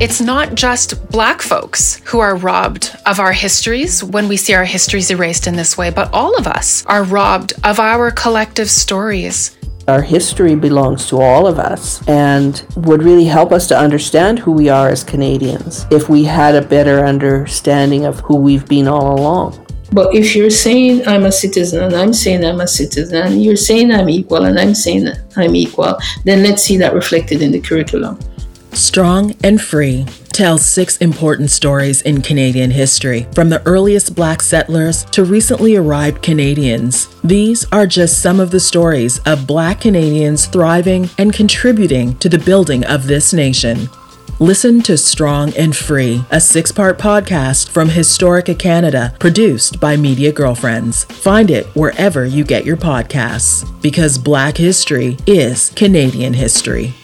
It's not just Black folks who are robbed of our histories when we see our histories erased in this way, but all of us are robbed of our collective stories. Our history belongs to all of us and would really help us to understand who we are as Canadians if we had a better understanding of who we've been all along. But if you're saying I'm a citizen and I'm saying I'm a citizen, and you're saying I'm equal and I'm saying I'm equal, then let's see that reflected in the curriculum. Strong and Free tells six important stories in Canadian history, from the earliest black settlers to recently arrived Canadians. These are just some of the stories of black Canadians thriving and contributing to the building of this nation. Listen to Strong and Free, a six part podcast from Historica Canada, produced by Media Girlfriends. Find it wherever you get your podcasts, because Black history is Canadian history.